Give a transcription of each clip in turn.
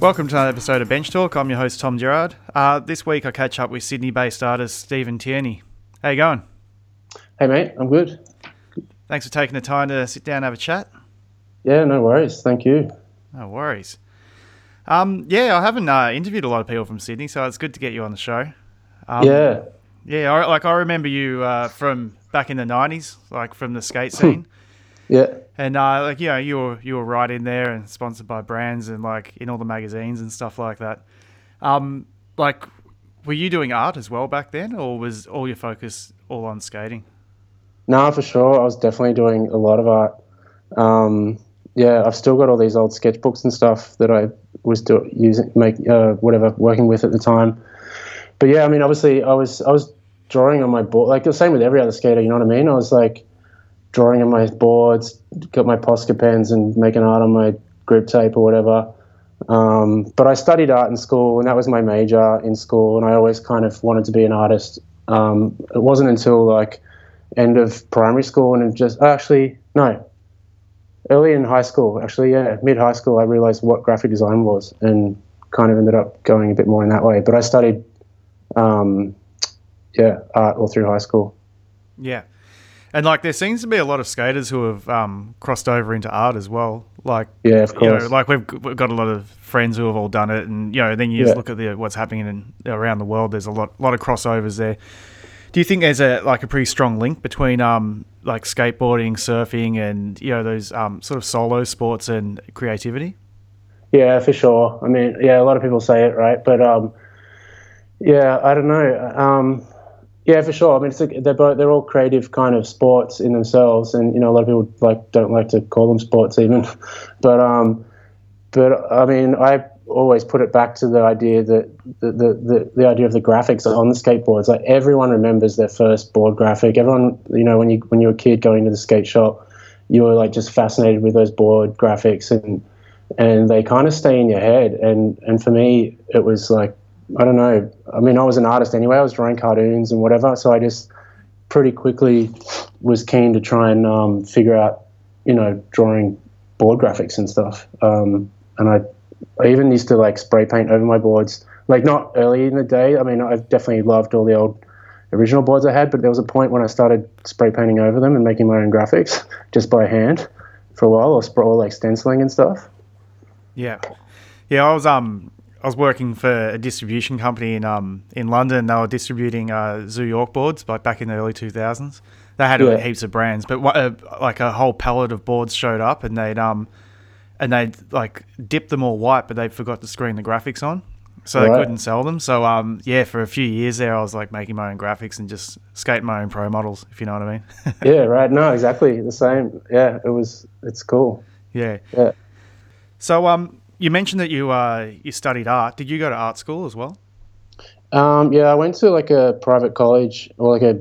Welcome to another episode of Bench Talk. I'm your host Tom Gerard. Uh, this week I catch up with Sydney-based artist Stephen Tierney. How you going? Hey mate, I'm good. Thanks for taking the time to sit down and have a chat. Yeah, no worries. Thank you. No worries. Um, yeah, I haven't uh, interviewed a lot of people from Sydney, so it's good to get you on the show. Um, yeah, yeah. I, like I remember you uh, from back in the '90s, like from the skate scene. yeah, and uh, like you know, you were you were right in there and sponsored by brands and like in all the magazines and stuff like that. Um, like, were you doing art as well back then, or was all your focus all on skating? No, for sure. I was definitely doing a lot of art. Um, yeah, I've still got all these old sketchbooks and stuff that I was still using, make uh, whatever, working with at the time. But yeah, I mean, obviously, I was I was drawing on my board, like the same with every other skater. You know what I mean? I was like drawing on my boards, got my Posca pens and making art on my grip tape or whatever. Um, but I studied art in school, and that was my major in school. And I always kind of wanted to be an artist. Um, it wasn't until like end of primary school and just actually no, early in high school, actually, yeah, mid high school, I realized what graphic design was and kind of ended up going a bit more in that way. But I studied, um, yeah, art all through high school. Yeah. And like, there seems to be a lot of skaters who have um, crossed over into art as well. Like, yeah, of course. You know, like we've, we've got a lot of friends who have all done it, and you know, then you just look at the what's happening in, around the world. There's a lot, lot of crossovers there. Do you think there's a like a pretty strong link between um like skateboarding, surfing, and you know those um sort of solo sports and creativity? Yeah, for sure. I mean, yeah, a lot of people say it, right? But um, yeah, I don't know. Um, yeah, for sure. I mean, like they're both they're all creative kind of sports in themselves, and you know, a lot of people like don't like to call them sports even, but um, but I mean, I always put it back to the idea that the, the, the, idea of the graphics on the skateboards. Like everyone remembers their first board graphic. Everyone, you know, when you when you're a kid going to the skate shop, you were like just fascinated with those board graphics and and they kind of stay in your head. And and for me, it was like I don't know. I mean, I was an artist anyway. I was drawing cartoons and whatever. So I just pretty quickly was keen to try and um, figure out, you know, drawing board graphics and stuff. Um, and I I even used to like spray paint over my boards. Like not early in the day. I mean, I've definitely loved all the old original boards I had, but there was a point when I started spray painting over them and making my own graphics just by hand for a while, or, or like stenciling and stuff. Yeah, yeah. I was um I was working for a distribution company in um in London. They were distributing uh, Zoo York boards, like back in the early two thousands. They had yeah. heaps of brands, but uh, like a whole pallet of boards showed up, and they'd um and they'd like dip them all white, but they forgot to screen the graphics on, so right. they couldn't sell them. So um, yeah, for a few years there, I was like making my own graphics and just skating my own pro models, if you know what I mean. yeah, right. No, exactly the same. Yeah, it was. It's cool. Yeah. Yeah. So um, you mentioned that you uh you studied art. Did you go to art school as well? Um, yeah, I went to like a private college or like a,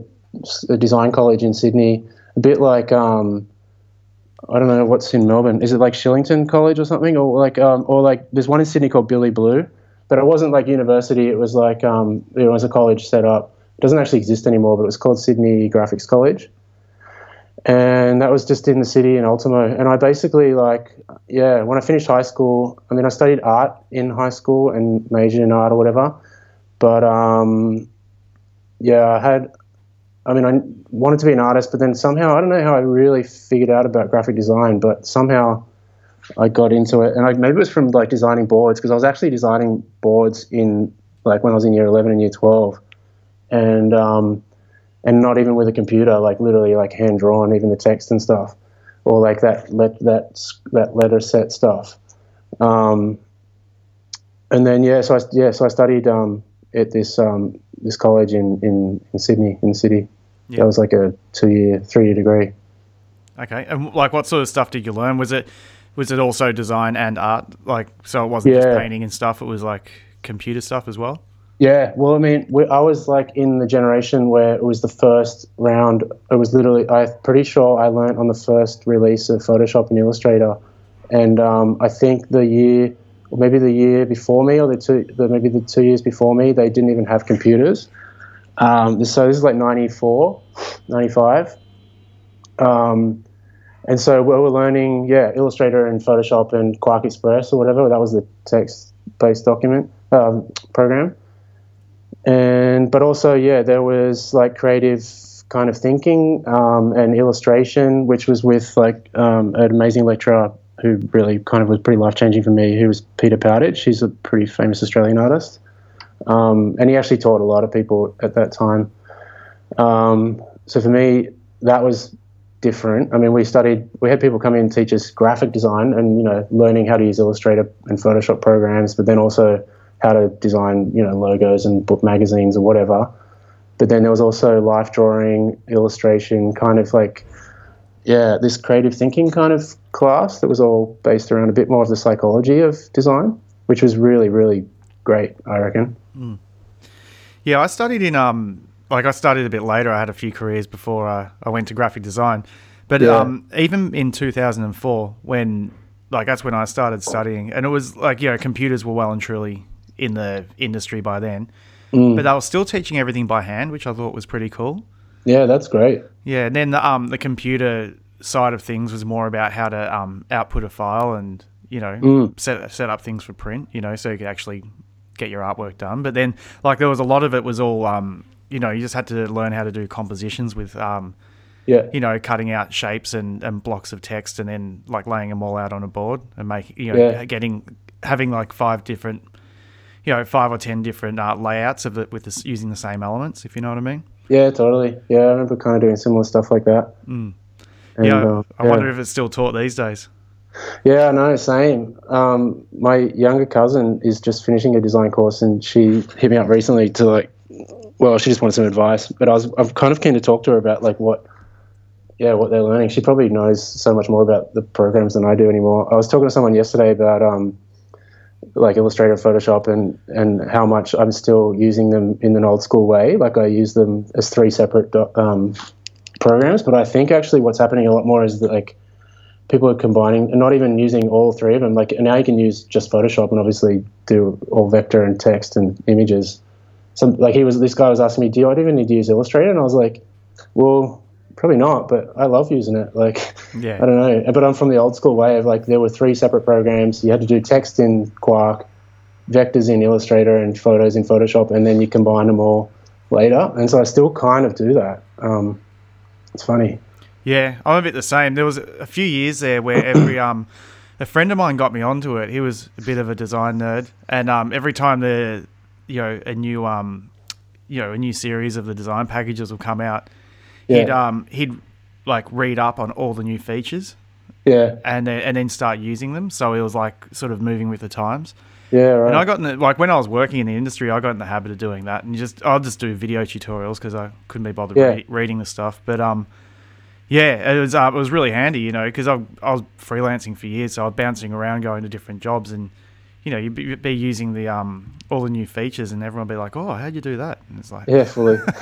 a design college in Sydney. A bit like um, I don't know what's in Melbourne. Is it like Shillington College or something, or like um, or like there's one in Sydney called Billy Blue, but it wasn't like university. It was like um, it was a college set up. It doesn't actually exist anymore, but it was called Sydney Graphics College, and that was just in the city in Ultimo. And I basically like yeah, when I finished high school, I mean I studied art in high school and majored in art or whatever, but um, yeah, I had I mean, I wanted to be an artist, but then somehow I don't know how I really figured out about graphic design, but somehow I got into it, and I, maybe it was from like designing boards because I was actually designing boards in like when I was in year eleven and year twelve, and um, and not even with a computer, like literally like hand drawn, even the text and stuff, or like that let that that letter set stuff. Um, and then yeah, so I yeah, so I studied um, at this um, this college in, in, in Sydney in the city. Yep. That was like a two year, three year degree. Okay, and like what sort of stuff did you learn? Was it was it also design and art? Like, so it wasn't yeah. just painting and stuff. It was like computer stuff as well. Yeah, well, I mean, we, I was like in the generation where it was the first round. It was literally, I'm pretty sure I learned on the first release of Photoshop and Illustrator, and um, I think the year or maybe the year before me, or the two, the, maybe the two years before me, they didn't even have computers. Um, so this is like 94, 95. Um, and so what we were learning, yeah, Illustrator and Photoshop and QuarkXPress or whatever. That was the text-based document um, program. And but also, yeah, there was like creative kind of thinking um, and illustration, which was with like um, an amazing lecturer who really kind of was pretty life changing for me. Who was Peter Bowditch. He's a pretty famous Australian artist, um, and he actually taught a lot of people at that time. Um, so for me, that was different. I mean, we studied, we had people come in and teach us graphic design and, you know, learning how to use Illustrator and Photoshop programs, but then also how to design, you know, logos and book magazines or whatever. But then there was also life drawing, illustration, kind of like, yeah, this creative thinking kind of class that was all based around a bit more of the psychology of design, which was really, really great, I reckon. Mm. Yeah, I studied in um like I started a bit later. I had a few careers before uh, I went to graphic design. But yeah. um, even in 2004, when like that's when I started studying, and it was like you know computers were well and truly in the industry by then, mm. but they were still teaching everything by hand, which I thought was pretty cool. Yeah, that's great. Yeah, and then the, um, the computer side of things was more about how to um, output a file and you know mm. set set up things for print. You know, so you could actually get your artwork done. But then like there was a lot of it was all um, you know, you just had to learn how to do compositions with, um, yeah, you know, cutting out shapes and, and blocks of text and then like laying them all out on a board and making, you know, yeah. getting having like five different, you know, five or ten different uh, layouts of it with this, using the same elements, if you know what I mean. Yeah, totally. Yeah, I remember kind of doing similar stuff like that. Mm. And, yeah, uh, I yeah. wonder if it's still taught these days. Yeah, no, same. Um, my younger cousin is just finishing a design course, and she hit me up recently to like well, she just wanted some advice, but I was I'm kind of keen to talk to her about like what, yeah, what they're learning. She probably knows so much more about the programs than I do anymore. I was talking to someone yesterday about um, like Illustrator, Photoshop, and and how much I'm still using them in an old school way. Like I use them as three separate um, programs, but I think actually what's happening a lot more is that like people are combining and not even using all three of them. Like now you can use just Photoshop and obviously do all vector and text and images some like he was this guy was asking me, do I even need to use Illustrator? And I was like, well, probably not, but I love using it. Like, yeah. I don't know, but I'm from the old school way of like there were three separate programs. You had to do text in Quark, vectors in Illustrator, and photos in Photoshop, and then you combine them all later. And so I still kind of do that. Um, it's funny. Yeah, I'm a bit the same. There was a few years there where every um a friend of mine got me onto it. He was a bit of a design nerd, and um, every time the you know a new um you know a new series of the design packages will come out, yeah. he'd um he'd like read up on all the new features. Yeah. And then and then start using them. So it was like sort of moving with the times. Yeah, right. And I got in the, like when I was working in the industry, I got in the habit of doing that, and just I'll just do video tutorials because I couldn't be bothered yeah. re- reading the stuff. But um, yeah, it was uh, it was really handy, you know, because I I was freelancing for years, so I was bouncing around, going to different jobs, and you know, you'd be, be, using the um all the new features, and everyone would be like, "Oh, how'd you do that?" And it's like, yeah, fully.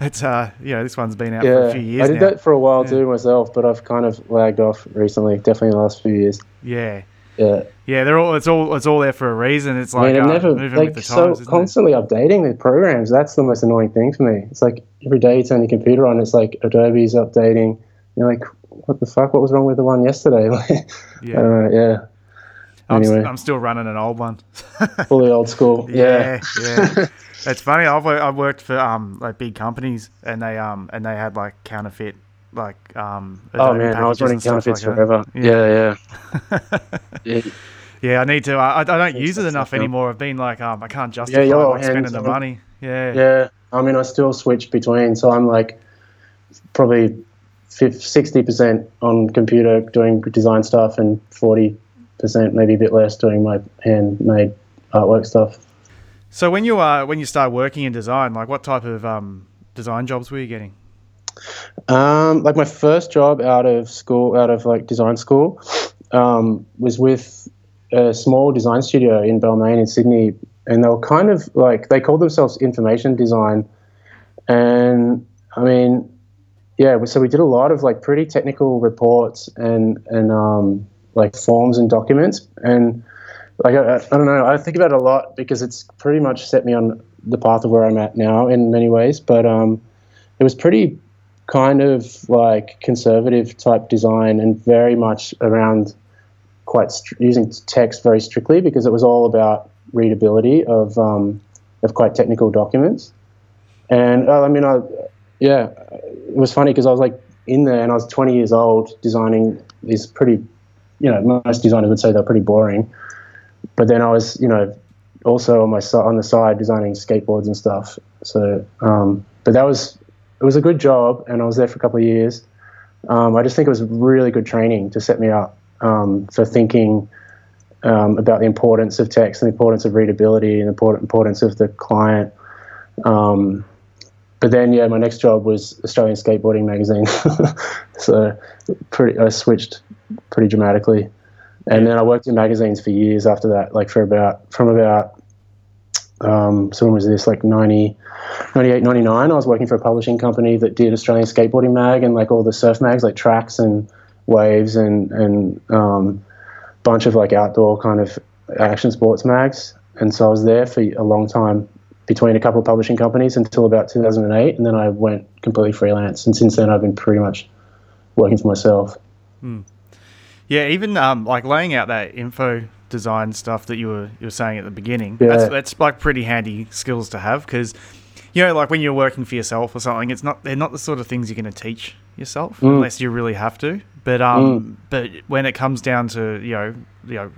it's uh, you know, this one's been out yeah, for a few years. I did now. that for a while yeah. too myself, but I've kind of lagged off recently. Definitely in the last few years. Yeah. Yeah. Yeah, they're all. It's all. It's all there for a reason. It's like I mean, uh, never like so times, constantly it? updating the programs. That's the most annoying thing for me. It's like every day you turn your computer on, it's like Adobe's updating. You're like, what the fuck? What was wrong with the one yesterday? yeah. I don't know. Yeah. I'm, anyway. st- I'm still running an old one. Fully old school. Yeah, yeah. yeah. it's funny. I've I've worked for um like big companies, and they um and they had like counterfeit like um. oh man, I was running counterfeits like forever. Yeah, yeah. yeah. yeah. I need to. I, I don't use it enough anymore. I've been like, um, I can't justify yeah, like spending the money. Yeah. Yeah. I mean, I still switch between. So I'm like, probably sixty percent on computer doing design stuff, and forty percent, maybe a bit less, doing my handmade artwork stuff. So when you uh, when you start working in design, like what type of um, design jobs were you getting? Um, like my first job out of school, out of like design school, um, was with a small design studio in Balmain in Sydney, and they were kind of like they called themselves information design, and I mean, yeah, so we did a lot of like pretty technical reports and and um, like forms and documents. And like I, I don't know. I think about it a lot because it's pretty much set me on the path of where I'm at now in many ways. But um, it was pretty kind of like conservative type design and very much around quite st- using text very strictly because it was all about readability of um, of quite technical documents. And uh, I mean, I yeah, it was funny because I was like in there and I was 20 years old designing these pretty, you know, most designers would say they're pretty boring. But then I was, you know, also on my on the side designing skateboards and stuff. So, um, but that was it was a good job, and I was there for a couple of years. Um, I just think it was really good training to set me up um, for thinking um, about the importance of text and the importance of readability and the importance of the client. Um, but then, yeah, my next job was Australian Skateboarding Magazine, so pretty, I switched pretty dramatically. And then I worked in magazines for years after that, like for about from about um, so when was this like 90, 98, 99, I was working for a publishing company that did Australian skateboarding mag and like all the surf mags like tracks and waves and, and um, bunch of like outdoor kind of action sports mags. And so I was there for a long time between a couple of publishing companies until about 2008. And then I went completely freelance. And since then I've been pretty much working for myself. Mm. Yeah, even um, like laying out that info design stuff that you were you were saying at the beginning. Yeah. That's, that's like pretty handy skills to have because you know, like when you're working for yourself or something, it's not they're not the sort of things you're going to teach yourself mm. unless you really have to. But um, mm. but when it comes down to you know you know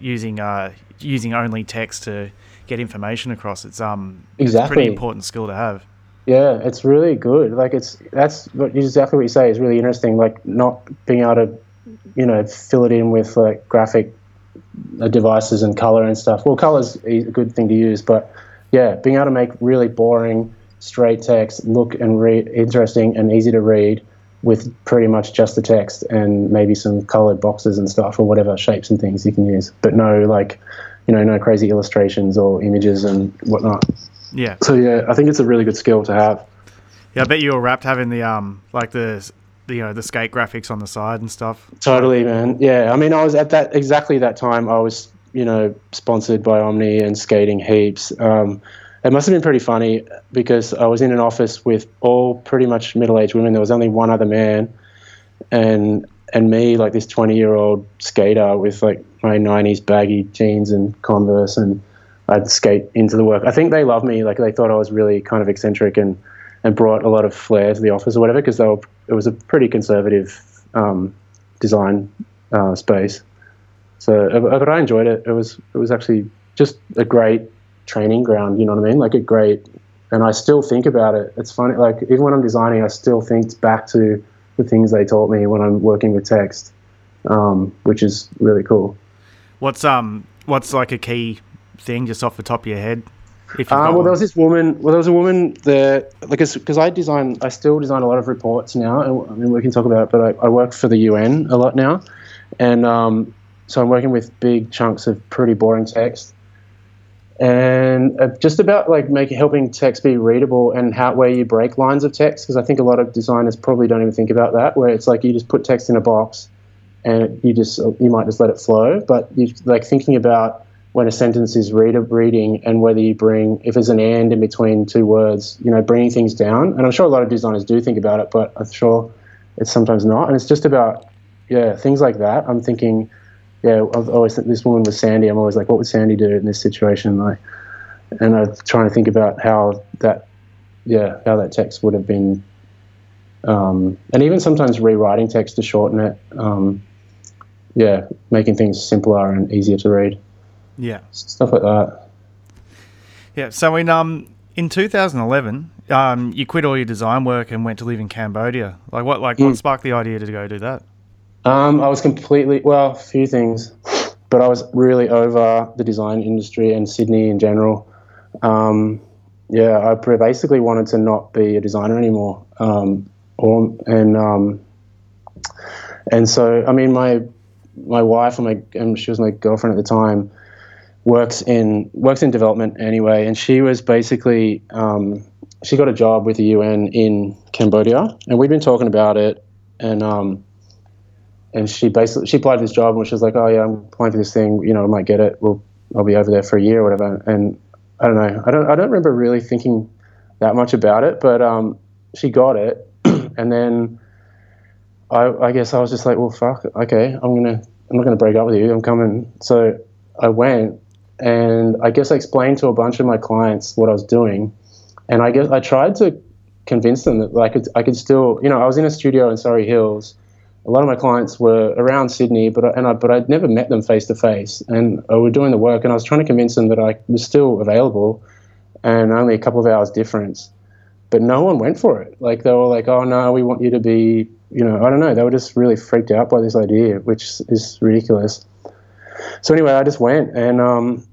using uh using only text to get information across, it's um exactly it's a pretty important skill to have. Yeah, it's really good. Like it's that's what exactly what you say is really interesting. Like not being able to, you know, fill it in with like graphic devices and color and stuff. Well, color's is a good thing to use, but yeah, being able to make really boring, straight text look and read interesting and easy to read with pretty much just the text and maybe some colored boxes and stuff or whatever shapes and things you can use, but no like, you know, no crazy illustrations or images and whatnot. Yeah. So yeah, I think it's a really good skill to have. Yeah, I bet you were wrapped having the um like the the you know the skate graphics on the side and stuff. Totally, man. Yeah, I mean, I was at that exactly that time. I was you know sponsored by Omni and skating heaps. Um, it must have been pretty funny because I was in an office with all pretty much middle-aged women. There was only one other man, and and me, like this twenty-year-old skater with like my '90s baggy jeans and Converse, and I'd skate into the work. I think they loved me. Like they thought I was really kind of eccentric and and brought a lot of flair to the office or whatever because they were it was a pretty conservative um, design uh, space. So, uh, but I enjoyed it. It was it was actually just a great training ground. You know what I mean? Like a great, and I still think about it. It's funny. Like even when I'm designing, I still think back to the things they taught me when I'm working with text, um, which is really cool. What's um what's like a key thing just off the top of your head uh, well, there was this woman. Well, there was a woman that, like, because I design, I still design a lot of reports now. I mean, we can talk about it, but I, I work for the UN a lot now, and um, so I'm working with big chunks of pretty boring text, and uh, just about like making helping text be readable and how where you break lines of text because I think a lot of designers probably don't even think about that. Where it's like you just put text in a box, and you just you might just let it flow, but you like thinking about when a sentence is read reading and whether you bring if there's an and in between two words you know bringing things down. And i'm sure a lot of designers do think about it but i'm sure it's sometimes not. And it's just about yeah things like that. I'm thinking yeah i've always this woman was sandy i'm always like what would sandy do in this situation? Like and i'm trying to think about how that yeah how that text would have been um, and even sometimes rewriting text to shorten it um, yeah making things simpler and easier to read yeah, stuff like that. Yeah. So in um in 2011, um, you quit all your design work and went to live in Cambodia. Like what? Like mm. what hmm. sparked the idea to go do that? Um, I was completely well, a few things, but I was really over the design industry and Sydney in general. Um, yeah, I basically wanted to not be a designer anymore. Um, or and um, and so I mean my my wife and my and she was my girlfriend at the time works in works in development anyway, and she was basically um, she got a job with the UN in Cambodia, and we've been talking about it, and um, and she basically she applied for this job and she was like, "Oh yeah, I'm applying for this thing. You know, I might get it. Well, I'll be over there for a year or whatever." And I don't know. I don't. I don't remember really thinking that much about it, but um, she got it, and then I, I guess I was just like, "Well, fuck. Okay, I'm gonna. I'm not gonna break up with you. I'm coming." So I went, and I guess I explained to a bunch of my clients what I was doing, and I guess I tried to convince them that I could. I could still. You know, I was in a studio in Surry Hills a lot of my clients were around Sydney, but I, and I, but I'd never met them face to face, and I were doing the work, and I was trying to convince them that I was still available, and only a couple of hours difference, but no one went for it. Like they were like, "Oh no, we want you to be," you know, I don't know. They were just really freaked out by this idea, which is ridiculous. So anyway, I just went, and um,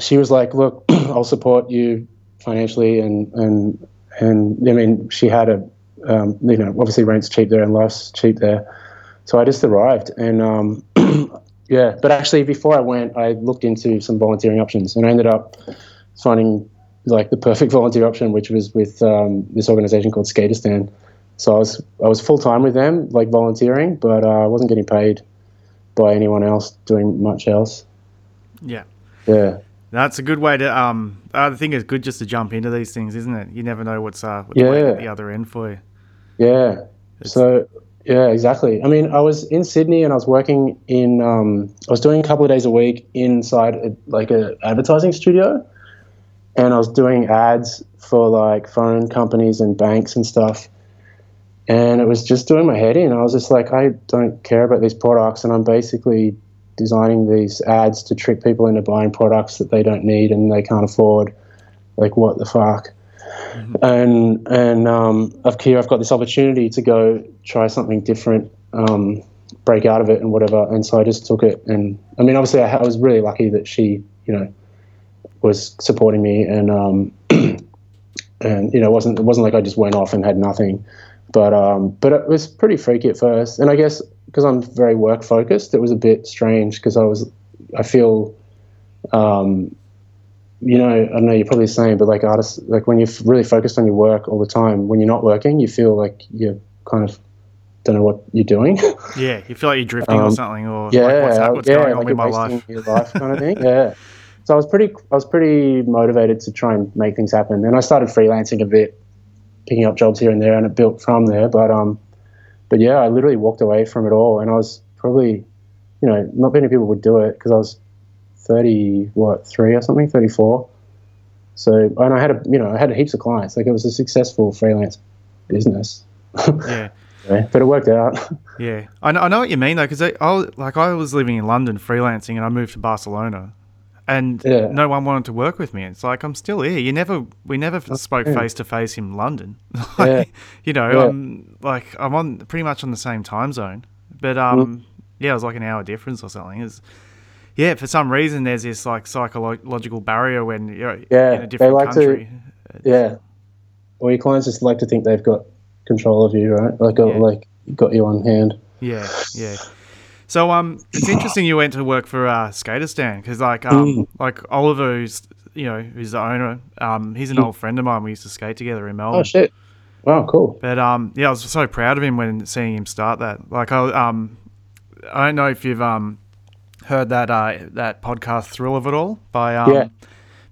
she was like, "Look, I'll support you financially," and and and I mean, she had a um, you know, obviously rent's cheap there and life's cheap there. So I just arrived, and um, yeah. But actually, before I went, I looked into some volunteering options, and I ended up finding like the perfect volunteer option, which was with um, this organization called Skateistan. So I was I was full time with them, like volunteering, but uh, I wasn't getting paid by anyone else doing much else. Yeah. Yeah. That's a good way to. Um, I think it's good just to jump into these things, isn't it? You never know what's uh, what's yeah. at the other end for you. Yeah. It's, so yeah, exactly. I mean, I was in Sydney and I was working in. Um, I was doing a couple of days a week inside a, like a advertising studio, and I was doing ads for like phone companies and banks and stuff. And it was just doing my head in. I was just like, I don't care about these products, and I'm basically designing these ads to trick people into buying products that they don't need and they can't afford. Like, what the fuck? Mm-hmm. And and um, here I've got this opportunity to go try something different, um, break out of it and whatever. And so I just took it. And I mean, obviously, I, I was really lucky that she, you know, was supporting me and um, and you know, it wasn't it wasn't like I just went off and had nothing. But um, but it was pretty freaky at first, and I guess because I'm very work focused, it was a bit strange because I was I feel um, you know, I don't know, you're probably the same, but like artists, like when you're really focused on your work all the time, when you're not working, you feel like you're kind of don't know what you're doing. Yeah, you feel like you're drifting um, or something, or yeah, like what's, what's yeah, going on like with my life, your life kind of thing. Yeah. So I was pretty, I was pretty motivated to try and make things happen, and I started freelancing a bit, picking up jobs here and there, and it built from there. But um, but yeah, I literally walked away from it all, and I was probably, you know, not many people would do it because I was 30 what three or something 34 so and i had a you know i had heaps of clients. Like it was a successful freelance business. Yeah. Yeah but it worked out. Yeah. I know, I know what you mean though because I, I, like i was living in london freelancing and i moved to barcelona and yeah. no one wanted to work with me it's like i'm still here you never we never spoke face to face in london like, yeah. you know yeah. i'm like i'm on pretty much on the same time zone but um mm. yeah it was like an hour difference or something it's yeah, for some reason there's this like psychological barrier when you're yeah, in a different like country. To, yeah, or your clients just like to think they've got control of you, right? Like, yeah. like got you on hand. Yeah, yeah. So um, it's interesting you went to work for uh, Skateistan because like um, mm. like Oliver, who's you know who's the owner, um, he's an mm. old friend of mine. We used to skate together in Melbourne. Oh shit! Wow, cool. But um, yeah, I was so proud of him when seeing him start that. Like I um, I don't know if you've um heard that uh, that podcast Thrill of It All by um, yeah.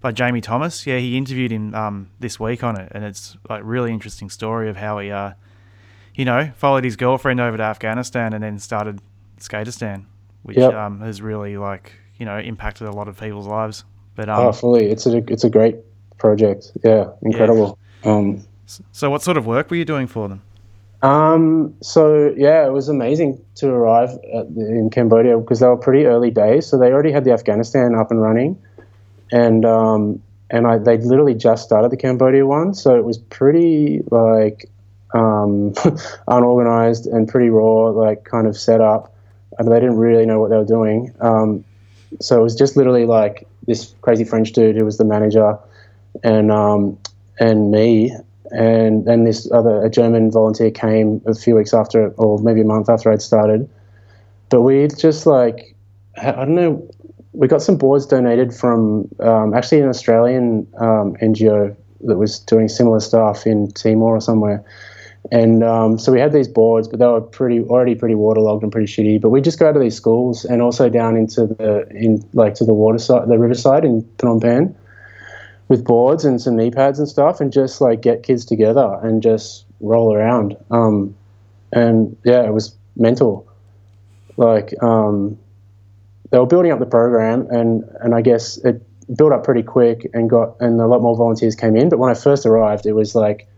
by Jamie Thomas. Yeah, he interviewed him um, this week on it, and it's like really interesting story of how he, uh, you know, followed his girlfriend over to Afghanistan and then started Skateistan, which yep. um, has really like you know impacted a lot of people's lives. But um, oh, fully, it's a it's a great project. Yeah, incredible. Yeah. Um, so, what sort of work were you doing for them? Um, so yeah, it was amazing to arrive the, in Cambodia because they were pretty early days. So they already had the Afghanistan up and running, and um, and I, they literally just started the Cambodia one. So it was pretty like um, unorganized and pretty raw, like kind of set up. And they didn't really know what they were doing. Um, so it was just literally like this crazy French dude who was the manager, and um, and me and then this other a German volunteer came a few weeks after, or maybe a month after I'd started. But we just like I don't know, we got some boards donated from um, actually an Australian um, NGO that was doing similar stuff in Timor or somewhere, And um, so we had these boards, but they were pretty already pretty waterlogged and pretty shitty. But we just go to these schools and also down into the in like to the water side, the riverside in Phnom Penh, with boards and some knee pads and stuff, and just like get kids together and just roll around. Um, and yeah, it was mental. Like um, they were building up the program, and and I guess it built up pretty quick and got and a lot more volunteers came in. But when I first arrived, it was like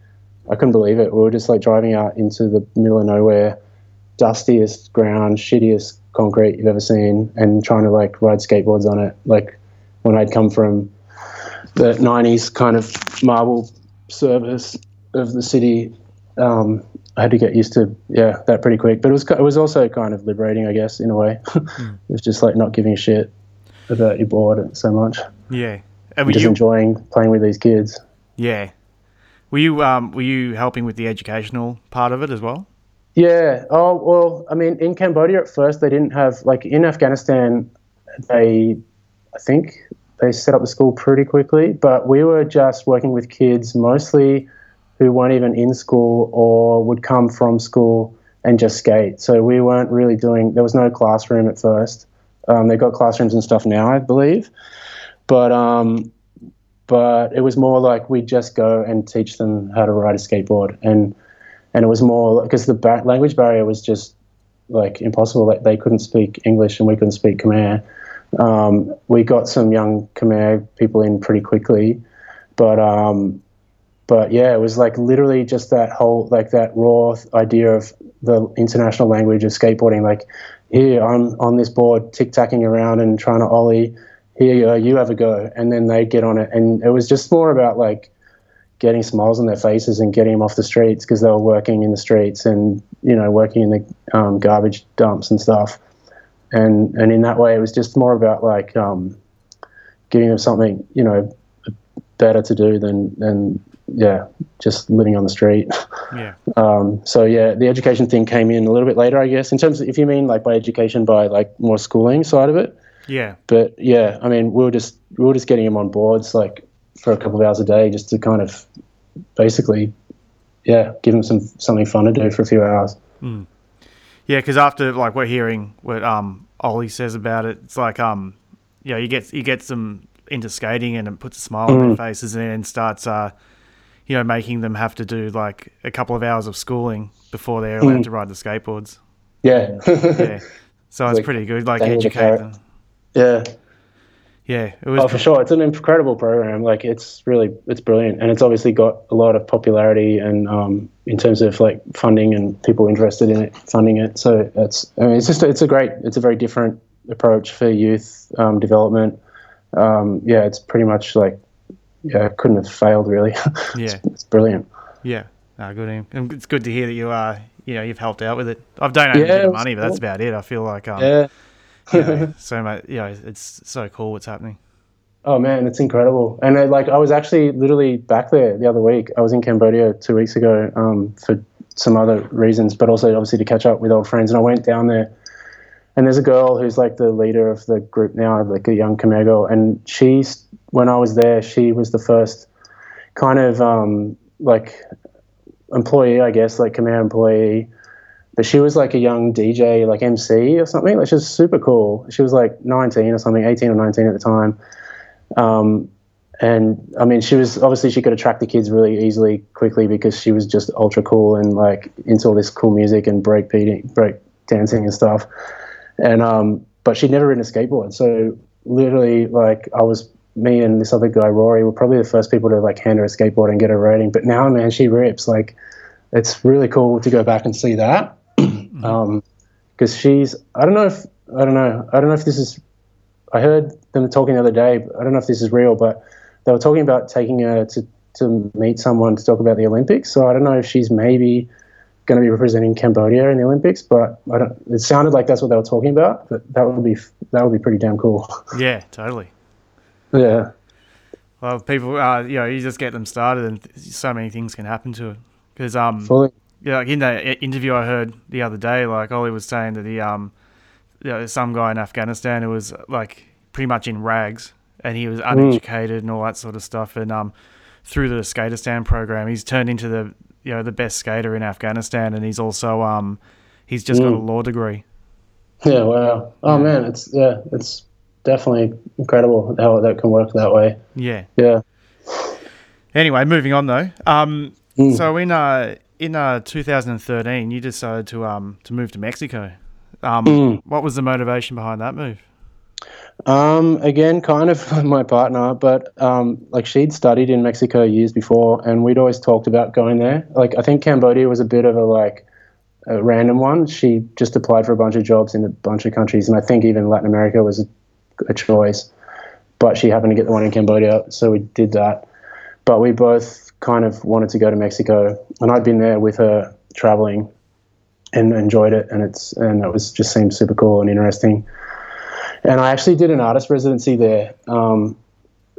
I couldn't believe it. We were just like driving out into the middle of nowhere, dustiest ground, shittiest concrete you've ever seen, and trying to like ride skateboards on it. Like when I'd come from the '90s kind of marble service of the city, um, I had to get used to yeah that pretty quick. But it was it was also kind of liberating, I guess, in a way. mm. it was just like not giving a shit about your board so much. Yeah, and just you, enjoying playing with these kids. Yeah, were you um, were you helping with the educational part of it as well? Yeah. Oh well, I mean, in Cambodia at first they didn't have like in Afghanistan, they I think they set up the school pretty quickly, but we were just working with kids mostly who weren't even in school or would come from school and just skate. So we weren't really doing. There was no classroom at first. Um, they got classrooms and stuff now, I believe, but um, but it was more like we'd just go and teach them how to ride a skateboard. And and it was more because the bar- language barrier was just like impossible. Like they couldn't speak english and we couldn't speak khmer. Um, we got some young khmer people in pretty quickly but um, but yeah it was like literally just that whole like that raw idea of the international language of skateboarding. Like here i'm on this board tic-tacking around and trying to ollie here you, go, you have a go. And then they get on it. And it was just more about like getting smiles on their faces and getting them off the streets because they were working in the streets and you know working in the um, garbage dumps and stuff. And and in that way it was just more about like um, giving them something you know better to do than than yeah just living on the street. Yeah. Um, so yeah the education thing came in a little bit later i guess. In terms of if you mean like by education by like more schooling side of it yeah. But yeah, I mean, we were just we were just getting him on boards like for a couple of hours a day, just to kind of basically, yeah, give him some something fun to do for a few hours. Mm. Yeah, because after like we're hearing what um Ollie says about it, it's like um, you know, you get you get them into skating and it puts a smile mm. on their hmm. faces and then starts uh, you know, making them have to do like a couple of hours of schooling before they're allowed mm. to ride the skateboards. Yeah. yeah. So it's, it's like pretty good, like educate them. Yeah. Yeah, it was. Oh, for sure, it's an incredible program. Like, it's really, it's brilliant, and it's obviously got a lot of popularity and um, in terms of like funding and people interested in it, funding it. So it's, I mean, it's just, it's a great, it's a very different approach for youth um, development. Um, yeah, it's pretty much like, yeah, couldn't have failed really. Yeah, it's, it's, brilliant. Yeah, no, good. And it's good to hear that you are, you know, you've helped out with it. I've donated yeah, money, but that's about it. I feel like, yeah so much, yeah, it's so cool what's happening. Oh man, it's incredible. And I, like, I was actually literally back there the other week. I was in Cambodia two weeks ago um, for some other reasons, but also obviously to catch up with old friends. And I went down there, and there's a girl who's like the leader of the group now, like a young Khmer girl. And she's when I was there, she was the first kind of um, like employee, I guess, like Khmer employee but she was like a young DJ, like MC or something. Like she was super cool. She was like 19 or something, 18 or 19 at the time. Um, and I mean, she was obviously she could attract the kids really easily, quickly because she was just ultra cool and like into all this cool music and break beating, break dancing and stuff. And um, but she'd never ridden a skateboard, so literally, like I was me and this other guy Rory were probably the first people to like hand her a skateboard and get her riding. But now, man, she rips. Like, it's really cool to go back and see that because mm-hmm. um, she's I don't know if I don't know I don't know if this is I heard them talking the other day. I don't know if this is real, but they were talking about taking her to to meet someone to talk about the Olympics. So I don't know if she's maybe going to be representing Cambodia in the Olympics, but I don't. It sounded like that's what they were talking about. But that would be that would be pretty damn cool. Yeah, totally. Yeah. Well, people, uh, you know, you just get them started, and so many things can happen to it. Because um, Fully yeah, like in the interview I heard the other day, like Ollie was saying that he um, you know, some guy in Afghanistan who was like pretty much in rags and he was hmm. uneducated mm. and all that sort of stuff, and um, through the Skateistan program. He's turned into the you know the best skater in Afghanistan, and he's also um he's just mm. got a mm. law degree. Yeah, wow. Oh man, it's yeah, it's definitely incredible how that can work that way. Yeah. Yeah. Anyway, moving on though. Um, mm. so in uh in uh 2013, you decided to um to move to Mexico. Um, mm. what was the motivation behind that move? Um, again, kind of my partner, but um, like she'd studied in Mexico years before, and we'd always talked about going there. Like I think Cambodia was a bit of a like a random one. She just applied for a bunch of jobs in a bunch of countries, and I think even Latin America was a, a choice. But she happened to get the one in Cambodia, so we did that. But we both kind of wanted to go to Mexico, and I'd been there with her traveling, and enjoyed it, and it's and it was just seemed super cool and interesting. And I actually did an artist residency there um,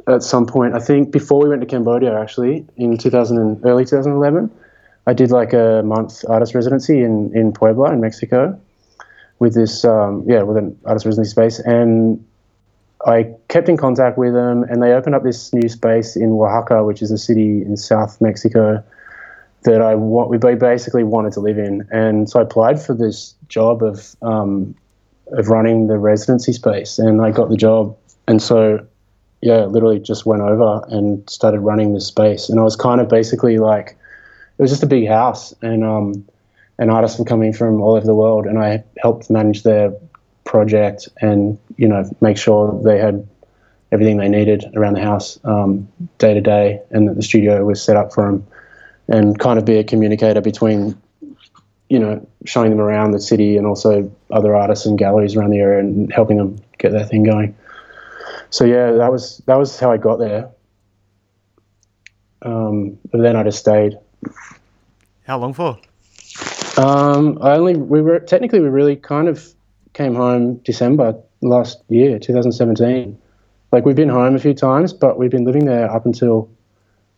at some point. I think before we went to Cambodia, actually in 2000 and early 2011 I did like a month artist residency in, in Puebla in Mexico with this, um, yeah, with an artist residency space. And I kept in contact with them and they opened up this new space in Oaxaca, which is a city in South Mexico that I want, we basically wanted to live in. And so I applied for this job of, um, of running the residency space and I got the job. And so, yeah, literally just went over and started running this space. And I was kind of basically like, it was just a big house, and um, and artists were coming from all over the world, and I helped manage their project and you know make sure they had everything they needed around the house um, day to day, and that the studio was set up for them, and kind of be a communicator between you know showing them around the city and also other artists and galleries around the area and helping them get their thing going. So yeah, that was that was how I got there. Um, but then I just stayed how long for? Um, I only we were technically we really kind of came home December last year, 2017. Like we've been home a few times, but we've been living there up until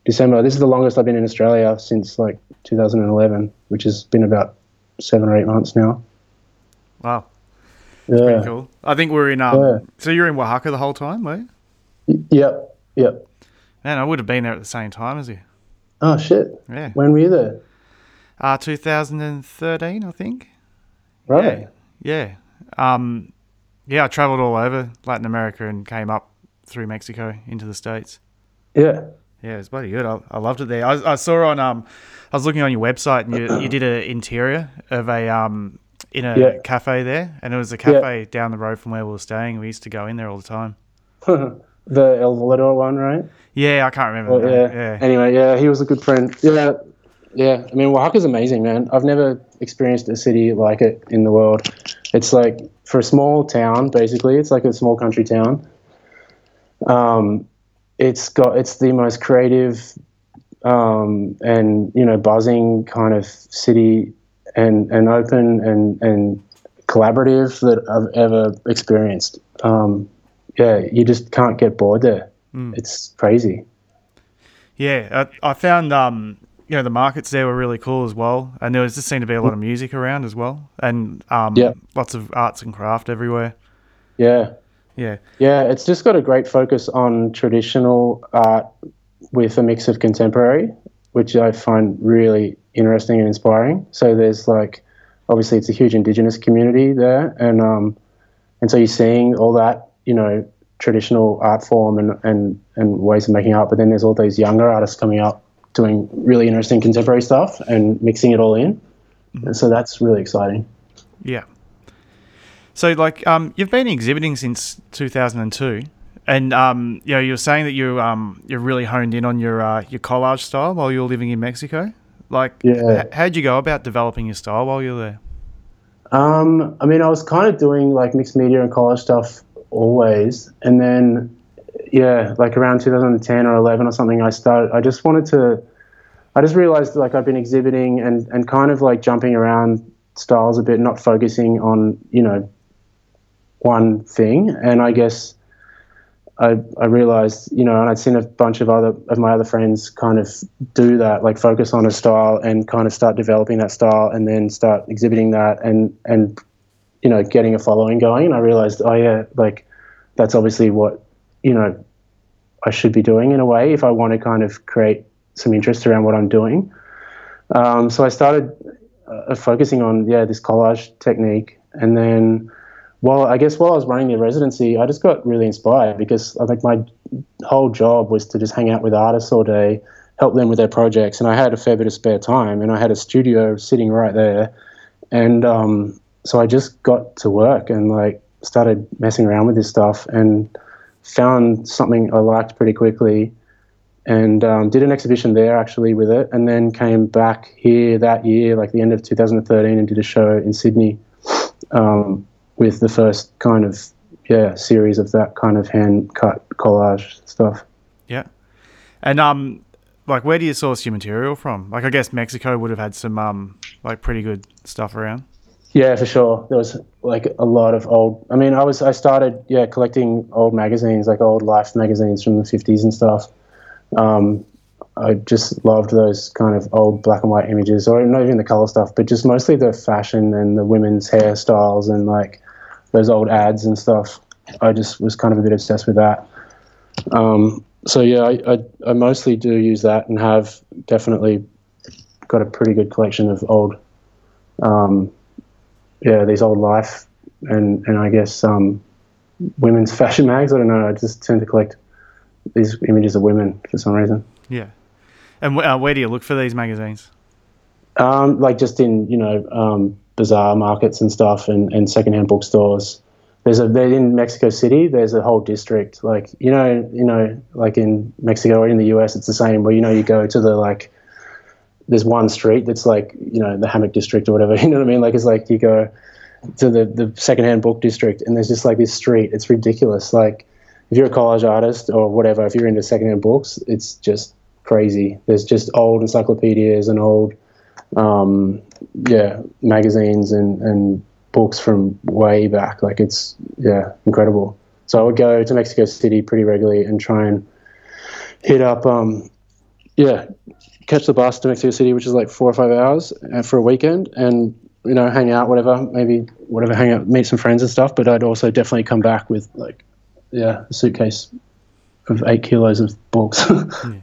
December. This is the longest I've been in Australia since like 2011, which has been about seven or eight months now. Wow. That's yeah. cool. I think we're in. Um, yeah. So you're in Oaxaca the whole time, were you? Yep. Yep. Man, I would have been there at the same time as you. Oh shit! Yeah. When were you there? Uh 2013, I think. Right. Yeah. Yeah. Um, yeah, I travelled all over Latin America and came up through Mexico into the states. Yeah. Yeah, it was bloody good. I, I loved it there. I, I saw on um, I was looking on your website and you, you did an interior of a um in a yeah. cafe there, and it was a cafe yeah. down the road from where we were staying. We used to go in there all the time. the El Volador one, right? Yeah, I can't remember. Well, yeah. yeah. Anyway, yeah, he was a good friend. Yeah, yeah. I mean, Oaxaca's amazing, man. I've never experienced a city like it in the world. It's like for a small town, basically, it's like a small country town. Um, it's got it's the most creative um, and you know buzzing kind of city and and open and and collaborative that I've ever experienced. Um, yeah, you just can't get bored there. Mm. It's crazy. Yeah, I, I found um, you know the markets there were really cool as well, and there was just seemed to be a lot of music around as well, and um, yeah. lots of arts and craft everywhere. Yeah, yeah, yeah. It's just got a great focus on traditional art with a mix of contemporary, which I find really interesting and inspiring. So there's like, obviously, it's a huge indigenous community there, and um, and so you're seeing all that you know traditional art form and, and, and ways of making art, but then there's all these younger artists coming up doing really interesting contemporary stuff and mixing it all in. Mm-hmm. And so that's really exciting. Yeah. So, like, um, you've been exhibiting since 2002, and um, you know, you're saying that you um, you're really honed in on your uh, your collage style while you're living in Mexico. Like, yeah. H- how'd you go about developing your style while you're there? Um, I mean, I was kind of doing like mixed media and collage stuff always. And then, yeah, like around 2010 or 11 or something, I started, I just wanted to, I just realized like I've been exhibiting and, and kind of like jumping around styles a bit, not focusing on, you know, one thing. And I guess I, I realized, you know, and I'd seen a bunch of other of my other friends kind of do that, like focus on a style and kind of start developing that style and then start exhibiting that and and you know, getting a following going. And I realized, oh yeah, like that's obviously what, you know, I should be doing in a way if I want to kind of create some interest around what I'm doing. Um, so I started uh, focusing on yeah this collage technique, and then while I guess while I was running the residency, I just got really inspired because I think my whole job was to just hang out with artists all day, help them with their projects, and I had a fair bit of spare time, and I had a studio sitting right there, and um, so I just got to work and like started messing around with this stuff. And found something I liked pretty quickly and um, did an exhibition there actually with it and then came back here that year like the end of 2013 and did a show in Sydney um, with the first kind of yeah series of that kind of hand cut collage stuff. Yeah. And um like where do you source your material from? Like I guess Mexico would have had some um like pretty good stuff around yeah, for sure. There was like a lot of old. I mean, I was I started yeah collecting old magazines, like old Life magazines from the fifties and stuff. Um, I just loved those kind of old black and white images, or not even the color stuff, but just mostly the fashion and the women's hairstyles and like those old ads and stuff. I just was kind of a bit obsessed with that. Um, so yeah, I, I, I mostly do use that and have definitely got a pretty good collection of old um, yeah, these old life and and I guess um, women's fashion mags. I don't know. I just tend to collect these images of women for some reason. Yeah, and uh, where do you look for these magazines? Um, like just in you know um, bazaar markets and stuff, and and secondhand bookstores. There's a they're in Mexico City. There's a whole district, like you know, you know, like in Mexico or in the US, it's the same. Where you know you go to the like there's one street that's like you know the hammock district or whatever you know what i mean? Like it's like you go to the the secondhand book district and there's just like this street. It's ridiculous. Like if you're a collage artist or whatever if you're into secondhand books it's just crazy. There's just old encyclopedias and old um, yeah magazines and and books from way back. Like it's yeah incredible. So i would go to mexico city pretty regularly and try and hit up um yeah catch the bus to Mexico City, which is like four or five hours uh, for a weekend, and you know, hang out, whatever, maybe whatever, hang out, meet some friends and stuff. But I'd also definitely come back with like, yeah, a suitcase of eight kilos of books. yeah.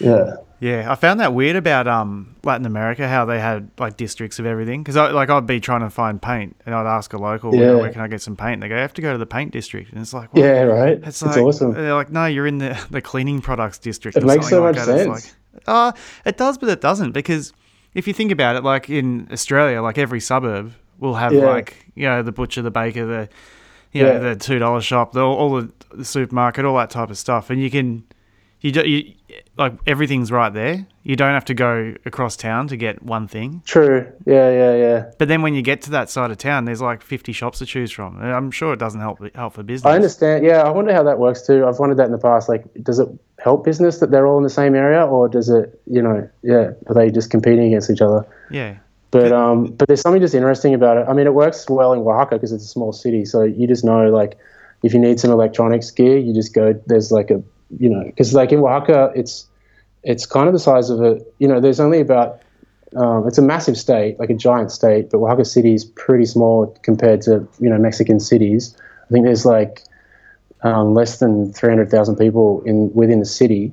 yeah. Yeah, I found that weird about um, Latin America, how they had like districts of everything. Because I, like I'd be trying to find paint, and I'd ask a local, yeah. where can I get some paint? And they go, you have to go to the paint district, and it's like, yeah, right. It's, like, awesome. They're like, no, you're in the the cleaning products district. It makes so like much that. sense. Uh, it does, but it doesn't because if you think about it, like in Australia, like every suburb will have yeah. like you know the butcher, the baker, the you know the two dollar shop, the, all the, the supermarket, all that type of stuff, and you can you do you like everything's right there. You don't have to go across town to get one thing. True. Yeah, yeah, yeah. But then when you get to that side of town, there's like 50 shops to choose from. I'm sure it doesn't help help for business. I understand. Yeah, I wonder how that works too. I've wondered that in the past. Like, does it help business that they're all in the same area, or does it, you know, yeah, are they just competing against each other? Yeah. But um, but there's something just interesting about it. I mean, it works well in Oaxaca because it's a small city, so you just know like if you need some electronics gear, you just go. There's like a you know, because like in Oaxaca, it's it's kind of the size of a, you know, there's only about, um, it's a massive state, like a giant state, but Oaxaca City is pretty small compared to, you know, Mexican cities. I think there's like um, less than 300,000 people in within the city.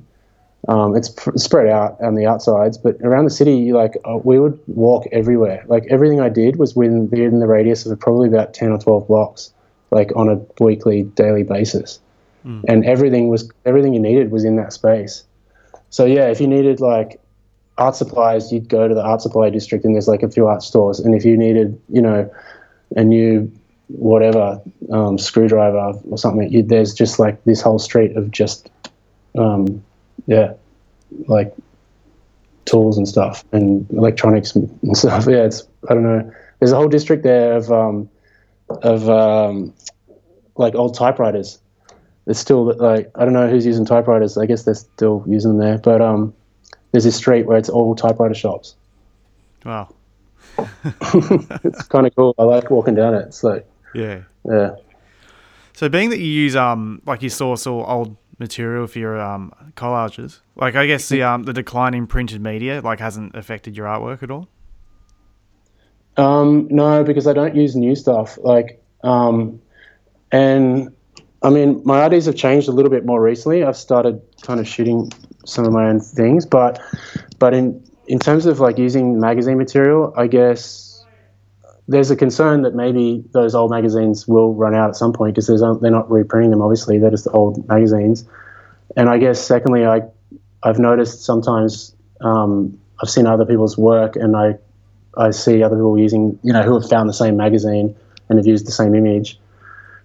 Um, it's pr- spread out on the outsides, but around the city, like uh, we would walk everywhere. Like everything I did was within, within the radius of probably about 10 or 12 blocks, like on a weekly, daily basis. Mm. And everything was everything you needed was in that space. So yeah, if you needed like art supplies, you'd go to the art supply district, and there's like a few art stores. And if you needed, you know, a new whatever um, screwdriver or something, you, there's just like this whole street of just, um, yeah, like tools and stuff and electronics and stuff. Yeah, it's I don't know. There's a whole district there of um, of um, like old typewriters it's still like I don't know who's using typewriters. I guess they're still using them there, but um, there's this street where it's all typewriter shops. Wow, it's kind of cool. I like walking down it. It's like yeah, yeah. So being that you use um like you source all old material for your um collages, like I guess the um the decline in printed media like hasn't affected your artwork at all. Um, no, because I don't use new stuff. Like, um, and I mean, my ideas have changed a little bit more recently. I've started kind of shooting some of my own things, but but in in terms of like using magazine material, I guess there's a concern that maybe those old magazines will run out at some point because they're not reprinting them. Obviously, they're just old magazines. And I guess secondly, I I've noticed sometimes um, I've seen other people's work, and I I see other people using you know who have found the same magazine and have used the same image.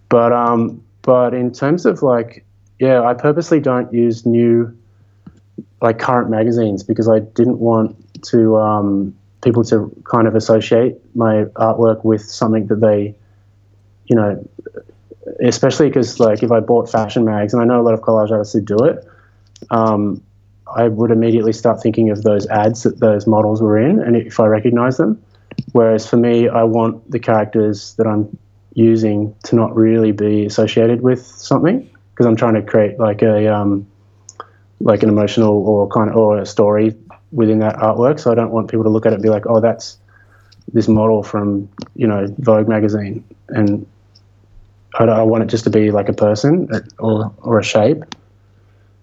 But um, but in terms of like yeah, I purposely don't use new like current magazines because I didn't want to um, people to kind of associate my artwork with something that they, you know, especially because like if I bought fashion mags and I know a lot of collage artists who do it, um, I would immediately start thinking of those ads that those models were in, and if I recognize them. Whereas for me, I want the characters that I'm using to not really be associated with something because I'm trying to create like a um, like an emotional or kind of or a story within that artwork. So I don't want people to look at it and be like, oh, that's this model from you know Vogue magazine, and I, I want it just to be like a person or or a shape.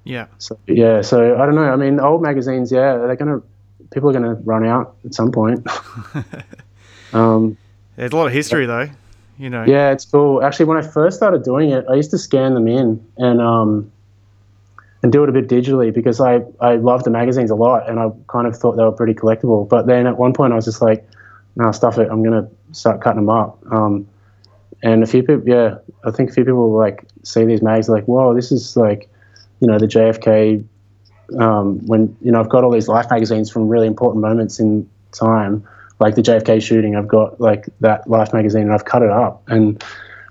Yeah. So yeah. So I don't know. I mean, old magazines, yeah, they're gonna people are gonna run out at some point. um, There's a lot of history though. You know. Yeah, it's cool. Actually, when I first started doing it, I used to scan them in and um, and do it a bit digitally because I, I loved the magazines a lot and I kind of thought they were pretty collectible. But then at one point I was just like, no, stuff it. I'm going to start cutting them up. Um, and a few people, yeah, I think a few people like see these mags like, whoa, this is like, you know, the JFK. Um, when you know, I've got all these life magazines from really important moments in time, like the JFK shooting. I've got like that life magazine, and I've cut it up, and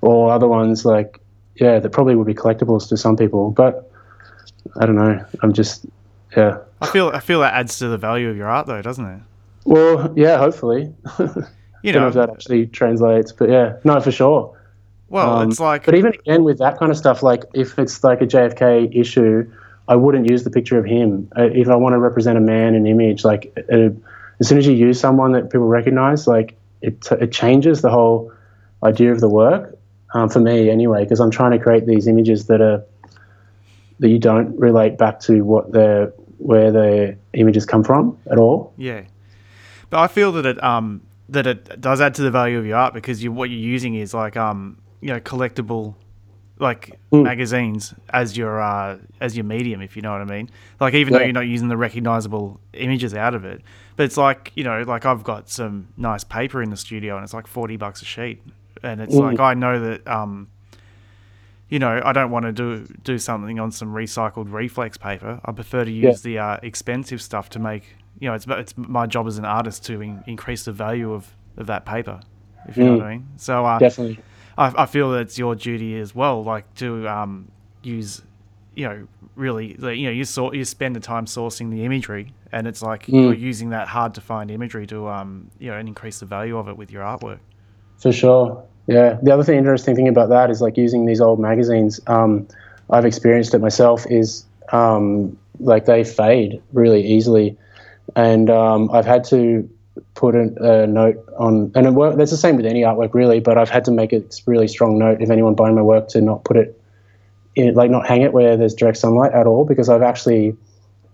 or other ones like, yeah, that probably would be collectibles to some people, but I don't know. I'm just yeah. I feel I feel that adds to the value of your art though, doesn't it? Well, yeah, hopefully. you know, know if that actually translates, but yeah, no, for sure. Well, um, it's like, but even again with that kind of stuff, like if it's like a JFK issue, I wouldn't use the picture of him. Uh, if I want to represent a man, an image, like uh, as soon as you use someone that people recognize, like it it changes the whole idea of the work um, for me anyway, because I'm trying to create these images that are that you don't relate back to what the where the images come from at all. Yeah, but I feel that it um that it does add to the value of your art because you what you're using is like um you know collectible like mm. magazines as your uh, as your medium, if you know what I mean. Like even yeah. though you're not using the recognizable images out of it, but it's like you know, like I've got some nice paper in the studio, and it's like forty bucks a sheet, and it's mm. like I know that um, you know, I don't want to do do something on some recycled reflex paper. I prefer to use yeah. the uh, expensive stuff to make. You know, it's it's my job as an artist to in, increase the value of, of that paper. If you mm. know what I mean. So uh, definitely, I, I feel that it's your duty as well, like to um, use, you know, really, like, you know, you sort you spend the time sourcing the imagery, and it's like mm. you're using that hard to find imagery to um, you know, and increase the value of it with your artwork. For sure, yeah. The other thing, interesting thing about that is like using these old magazines. Um, I've experienced it myself. Is um, like they fade really easily, and um, I've had to put a, a note on, and it work, that's the same with any artwork really. But I've had to make a really strong note if anyone buying my work to not put it, in, like not hang it where there's direct sunlight at all, because I've actually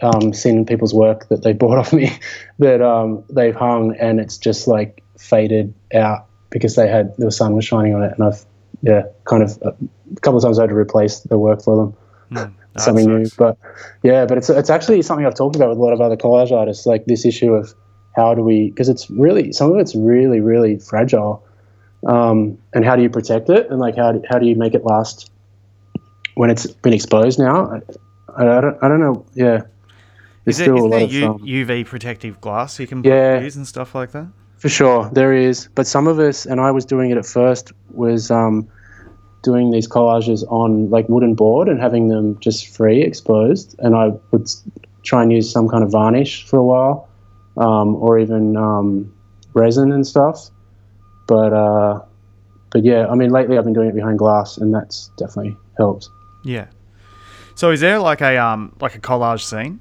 um, seen people's work that they bought off me that um, they've hung and it's just like faded out because they had the sun was shining on it, and I've yeah, kind of a couple of times I had to replace the work for them. Mm, something new, but yeah, but it's it's actually something I've talked about with a lot of other collage artists, like this issue of how do we because it's really some of it's really really fragile, um, and how do you protect it, and like how do, how do you make it last when it's been exposed now? I, I don't I don't know. Yeah, there's is there, is there U, UV protective glass you can yeah, use and stuff like that? For sure, there is. But some of us, and I was doing it at first, was um, doing these collages on like wooden board and having them just free exposed. And I would try and use some kind of varnish for a while, um, or even um, resin and stuff. But uh, but yeah, I mean, lately I've been doing it behind glass, and that's definitely helped. Yeah. So is there like a um like a collage scene?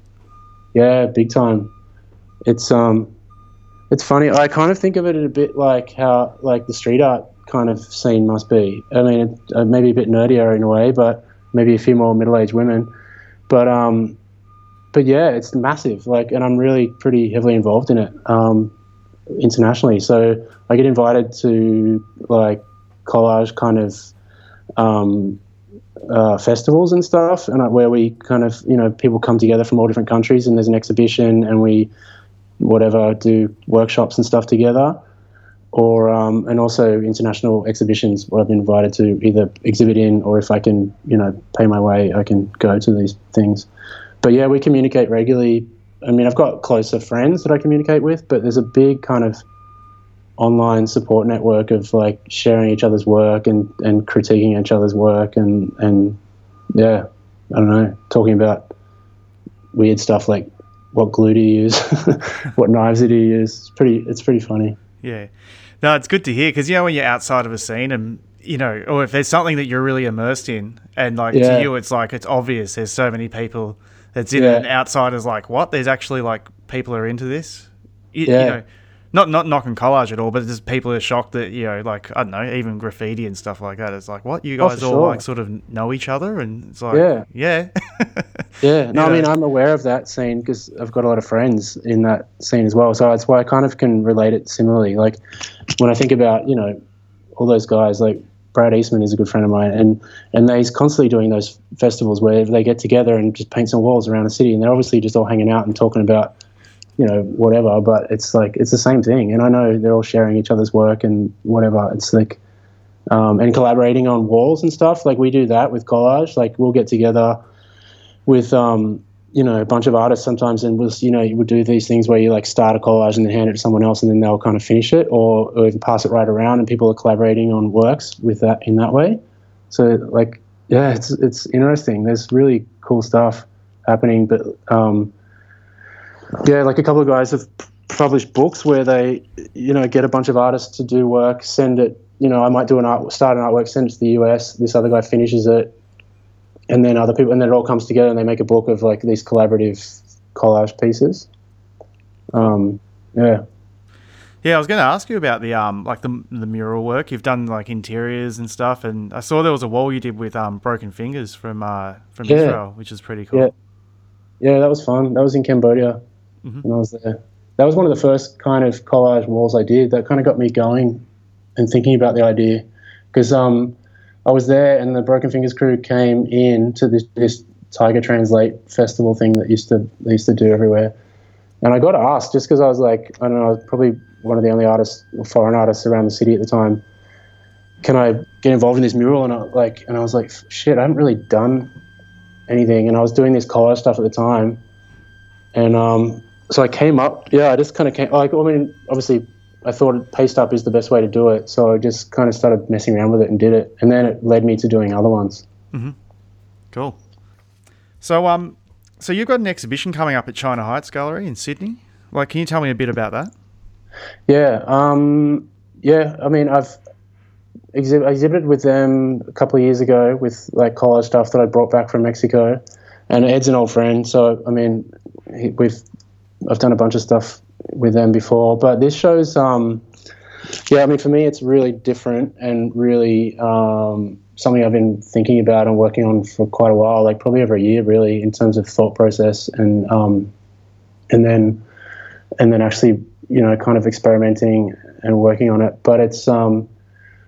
Yeah, big time. It's um it's funny. I kind of think of it a bit like how like the street art kind of scene must be. I mean, uh, maybe a bit nerdier in a way, but maybe a few more middle-aged women. But um, but yeah, it's massive. Like, and I'm really pretty heavily involved in it um, internationally. So I get invited to like collage kind of um, uh, festivals and stuff, and where we kind of you know people come together from all different countries, and there's an exhibition, and we whatever do workshops and stuff together or um, and also international exhibitions where I've been invited to either exhibit in or if I can you know pay my way I can go to these things. But yeah we communicate regularly. I mean I've got closer friends that I communicate with but there's a big kind of online support network of like sharing each other's work and, and critiquing each other's work and and yeah I don't know talking about weird stuff like what glue do you use what knives do you use it's pretty it's pretty funny yeah. No, it's good to hear because you know when you're outside of a scene and you know, or if there's something that you're really immersed in, and like yeah. to you, it's like it's obvious. There's so many people that's in yeah. it, and outsiders like, what? There's actually like people are into this. You, yeah. You know, not not knocking collage at all, but just people are shocked that you know, like I don't know, even graffiti and stuff like that. It's like, what you oh, guys oh, all sure. like sort of know each other, and it's like, yeah, yeah, yeah. No, I mean, I'm aware of that scene because I've got a lot of friends in that scene as well. So that's why I kind of can relate it similarly. Like when I think about you know all those guys, like Brad Eastman is a good friend of mine, and and he's constantly doing those festivals where they get together and just paint some walls around the city, and they're obviously just all hanging out and talking about you know whatever but it's like it's the same thing. And i know they're all sharing each other's work and whatever. It's like um, and collaborating on walls and stuff. Like we do that with collage. Like we'll get together with um, you know a bunch of artists sometimes and we'll you know you would do these things where you like start a collage and then hand it to someone else and then they'll kind of finish it or, or even pass it right around and people are collaborating on works with that in that way. So like yeah it's it's interesting. There's really cool stuff happening but um, yeah, like a couple of guys have published books where they, you know, get a bunch of artists to do work, send it. You know, I might do an art, start an artwork, send it to the US. This other guy finishes it, and then other people, and then it all comes together, and they make a book of like these collaborative collage pieces. Um, yeah. Yeah, I was going to ask you about the um, like the the mural work. You've done like interiors and stuff, and I saw there was a wall you did with um, Broken Fingaz from uh, from yeah. Israel, which is pretty cool. Yeah, yeah, that was fun. That was in Cambodia mm-hmm. when I was there. That was one of the first kind of collage walls I did. That kind of got me going and thinking about the idea because um, I was there and the Broken Fingaz crew came in to this, this Tiger Translate festival thing that used to they used to do everywhere. And I got asked just because I was like, I don't know, I was probably one of the only artists foreign artists around the city at the time. Can I get involved in this mural? And I like, and I was like, shit, I haven't really done anything. And I was doing this collage stuff at the time, and um, so I came up. Yeah, I just kind of came. Like, I mean, obviously, I thought paste up is the best way to do it. So I just kind of started messing around with it and did it, and then it led me to doing other ones. Mm-hmm. Cool. So, um, so you've got an exhibition coming up at China Heights Gallery in Sydney. Like, can you tell me a bit about that? Yeah. Um, yeah. I mean, I've exhib- exhibited with them a couple of years ago with like collage stuff that I brought back from Mexico, and Ed's an old friend. So I mean, we've I've done a bunch of stuff with them before, but this shows. Um, yeah, I mean, for me, it's really different and really um, something I've been thinking about and working on for quite a while, like probably over a year, really, in terms of thought process and um, and then and then actually, you know, kind of experimenting and working on it. But it's, um,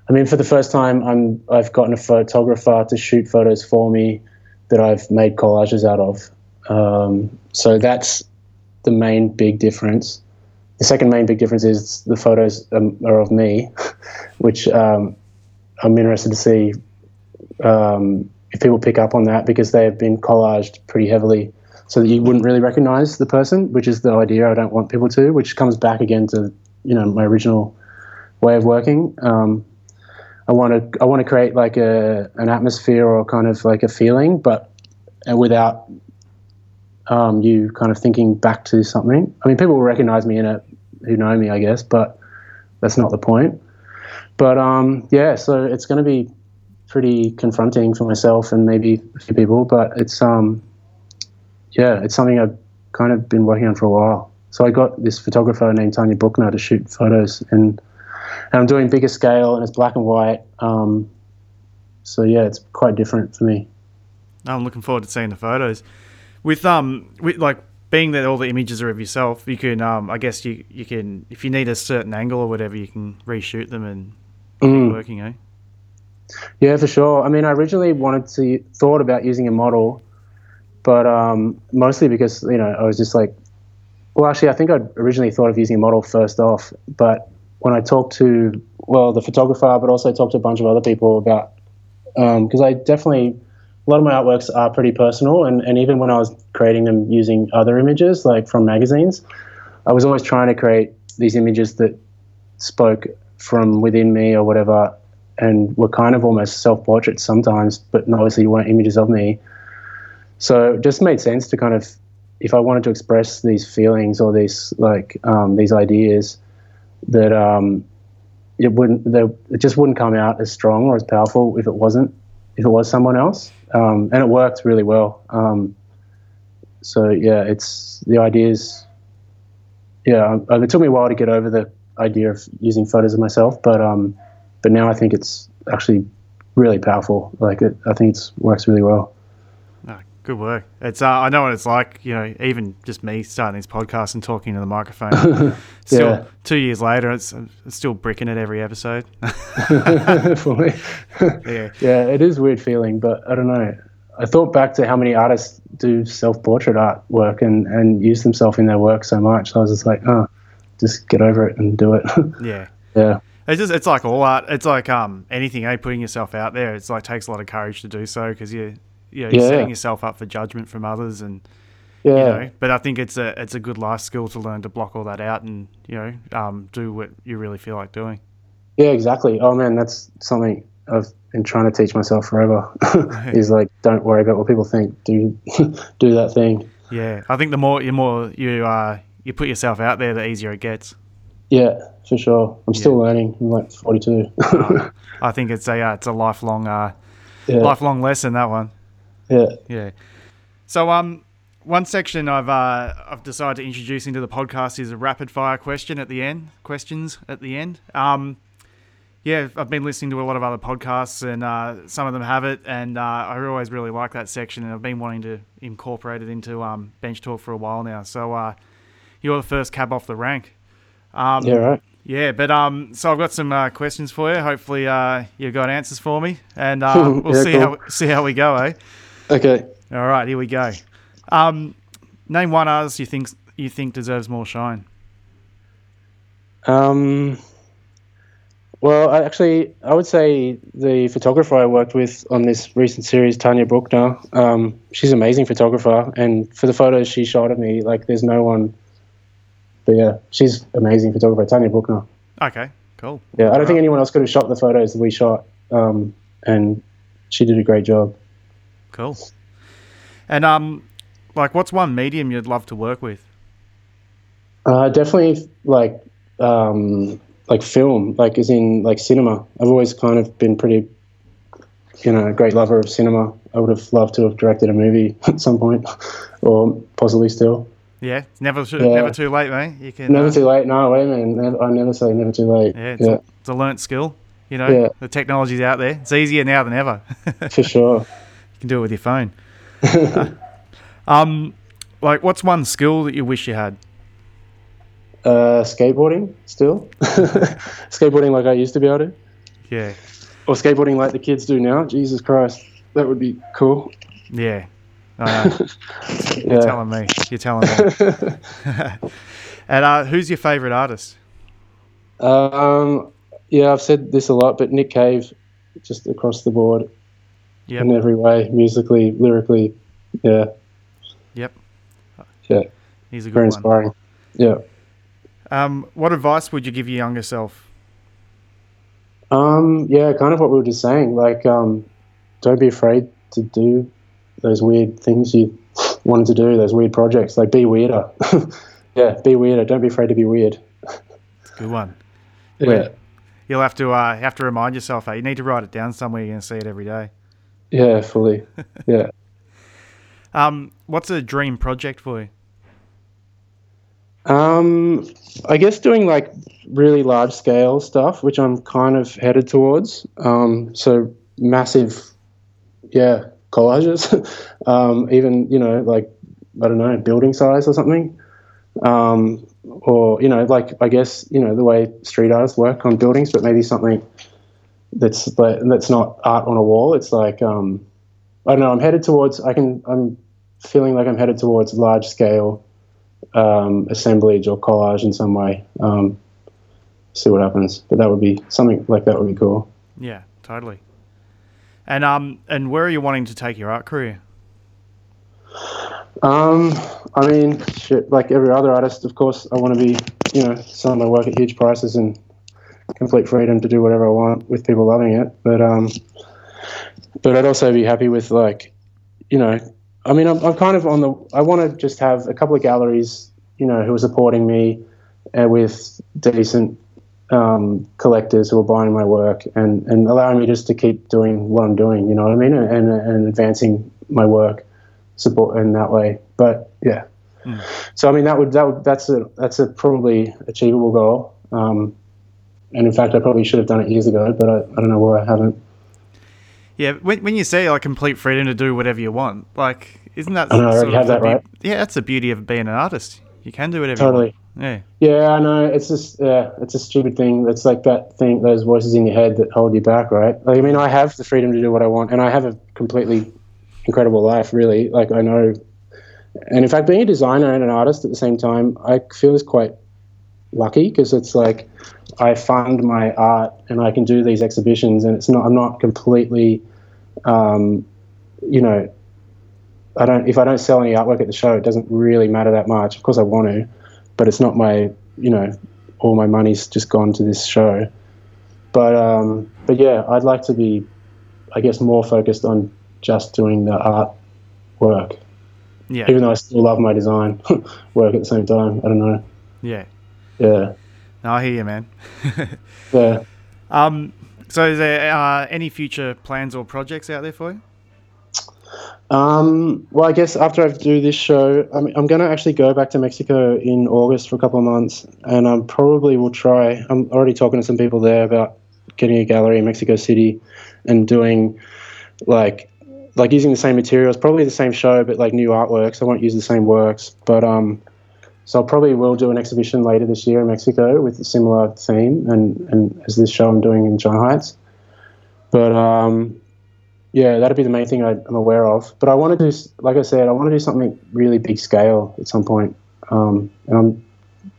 I mean, for the first time, I'm I've gotten a photographer to shoot photos for me that I've made collages out of. Um, so that's the main big difference. The second main big difference is the photos um, are of me, which um, I'm interested to see um, if people pick up on that because they have been collaged pretty heavily so that you wouldn't really recognize the person, which is the idea I don't want people to, which comes back again to you know my original way of working. Um, I want to I want to create like a an atmosphere or kind of like a feeling, but without um, you kind of thinking back to something. I mean, people will recognize me in it who know me, I guess, but that's not the point. But um, yeah, so it's going to be pretty confronting for myself and maybe a few people, but it's um, yeah, it's something I've kind of been working on for a while. So I got this photographer named Tanya Buchner to shoot photos, and and I'm doing bigger scale and it's black and white. Um, so yeah, it's quite different for me. I'm looking forward to seeing the photos. With um, with like being that all the images are of yourself, you can um, I guess you you can if you need a certain angle or whatever, you can reshoot them and mm. keep working, eh? Yeah, for sure. I mean, I originally wanted to thought about using a model, but um, mostly because you know I was just like, well, actually, I think I originally thought of using a model first off, but when I talked to well the photographer, but also talked to a bunch of other people about because um, I definitely a lot of my artworks are pretty personal, and and even when I was creating them using other images like from magazines, I was always trying to create these images that spoke from within me or whatever and were kind of almost self portraits sometimes, but obviously weren't images of me. So it just made sense to kind of, if I wanted to express these feelings or these like um, these ideas, that um, it wouldn't, it just wouldn't come out as strong or as powerful if it wasn't, if it was someone else. Um, and it worked really well. Um, so yeah, it's the ideas. Yeah, it took me a while to get over the idea of using photos of myself, but um, but now I think it's actually really powerful. Like it, I think it works really well. Good work. It's uh, I know what it's like. You know, even just me starting this podcast and talking to the microphone. still, yeah. two years later, it's, it's still bricking it every episode. For me, yeah, yeah, it is weird feeling, but I don't know. I thought back to how many artists do self-portrait artwork and and use themselves in their work so much. I was just like, oh, just get over it and do it. yeah, yeah. It's just it's like all art. It's like um anything. Eh? Putting yourself out there. It's like takes a lot of courage to do so because you you know, you're yeah. setting yourself up for judgment from others and yeah. You know, but I think it's a it's a good life skill to learn to block all that out and you know um, do what you really feel like doing. Yeah, exactly. Oh man, that's something I've been trying to teach myself forever. is like don't worry about what people think. Do do that thing. Yeah, I think the more you more you uh you put yourself out there, the easier it gets. Yeah, for sure. I'm still learning. I'm like 42. I think it's a uh, it's a lifelong uh, yeah. lifelong lesson that one. Yeah. Yeah. So um one section I've uh, I've decided to introduce into the podcast is a rapid fire question at the end. Questions at the end. Um, yeah, I've been listening to a lot of other podcasts, and uh, some of them have it, and uh, I always really like that section, and I've been wanting to incorporate it into um, bench talk for a while now. So uh, you're the first cab off the rank. Um, yeah, right. Yeah, but um, so I've got some uh, questions for you. Hopefully, uh, you've got answers for me, and uh, we'll yeah, see cool. how see how we go, eh? Okay. All right, here we go. Um, name one artist you think you think deserves more shine. Um. Well, I actually, I would say the photographer I worked with on this recent series, Tanya Bruckner. Um, she's an amazing photographer, and for the photos she shot of me, like, there's no one but yeah, she's amazing photographer, Tanya Bruckner. Okay, cool. Yeah, I don't think anyone else could have shot the photos that we shot, um, and she did a great job. Cool. And um, like, what's one medium you'd love to work with? Uh, definitely like um, like film, like as in like cinema. I've always kind of been pretty, you know, a great lover of cinema. I would have loved to have directed a movie at some point, or possibly still. Yeah, never too, yeah. never too late, mate. You can never uh, too late. No, wait a minute. I never say never too late. Yeah, it's, yeah. A, it's a learnt skill. You know, yeah. the technology's out there. It's easier now than ever. For sure. You can do it with your phone. uh, um, like, what's one skill that you wish you had? Uh, skateboarding still. skateboarding like I used to be able to. Yeah. Or skateboarding like the kids do now. Jesus Christ, that would be cool. Yeah, You're yeah. telling me. You're telling me. and uh, who's your favourite artist? Um, yeah, I've said this a lot, but Nick Cave, just across the board, yep. in every way, musically, lyrically, yeah. Yep. Yeah. He's a good Very inspiring. Yeah. Um, what advice would you give your younger self? Um, yeah, kind of what we were just saying. Like, um, don't be afraid to do those weird things you wanted to do, those weird projects. Like be weirder. yeah, be weirder. Don't be afraid to be weird. Good one. Yeah. You'll have to uh, have to remind yourself. Hey, you need to write it down somewhere. You're going to see it every day. Yeah, fully. Yeah. um, what's a dream project for you? Um, I guess doing like really large scale stuff, which I'm kind of headed towards. Um, so massive, yeah, collages. um, even you know, like I don't know, building size or something. Um, or you know, like I guess you know the way street artists work on buildings, but maybe something that's that's not art on a wall. It's like um, I don't know. I'm headed towards. I can. I'm feeling like I'm headed towards large scale um, assemblage or collage in some way. Um, see what happens. But that would be something like that would be cool. Yeah, totally. And um, and where are you wanting to take your art career? Um, I mean, shit, like every other artist, of course, I want to be, you know, selling my work at huge prices and complete freedom to do whatever I want with people loving it. But um, but I'd also be happy with like, you know, I mean, I'm, I'm kind of on the. I want to just have a couple of galleries, you know, who are supporting me uh, with decent um, collectors who are buying my work and, and allowing me just to keep doing what I'm doing. You know what I mean? And, and advancing my work, support in that way. But yeah. Mm. So I mean, that would that would that's a that's a probably achievable goal. Um, and in fact, I probably should have done it years ago, but I, I don't know why I haven't. Yeah, when, when you say like complete freedom to do whatever you want, like isn't that? I know, I already have that, be- right? Yeah, that's the beauty of being an artist. You can do whatever. You want. Totally. Yeah. Yeah, I know. It's just yeah, it's a stupid thing. It's like that thing, those voices in your head that hold you back, right? Like, I mean, I have the freedom to do what I want, and I have a completely incredible life, really. Like I know, and in fact, being a designer and an artist at the same time, I feel is quite lucky because it's like I fund my art and I can do these exhibitions, and it's not I'm not completely, um, you know, I don't if I don't sell any artwork at the show, it doesn't really matter that much. Of course, I want to, but it's not my you know all my money's just gone to this show. But um, but yeah, I'd like to be, I guess, more focused on just doing the art work. Yeah. Even though I still love my design work at the same time. I don't know. Yeah. Yeah. No, I hear you, man. yeah. Um. So, is there uh, any future plans or projects out there for you? Um, well, I guess after I do this show, I'm, I'm going to actually go back to Mexico in August for a couple of months, and I probably will try. I'm already talking to some people there about getting a gallery in Mexico City and doing like like using the same materials, probably the same show, but like new artworks. I won't use the same works, but um, so I probably will do an exhibition later this year in Mexico with a similar theme and and as this show I'm doing in China Heights. But um, yeah, that'd be the main thing I, am aware of. But I want to do, like I said, I want to do something really big scale at some point. Um, and I'm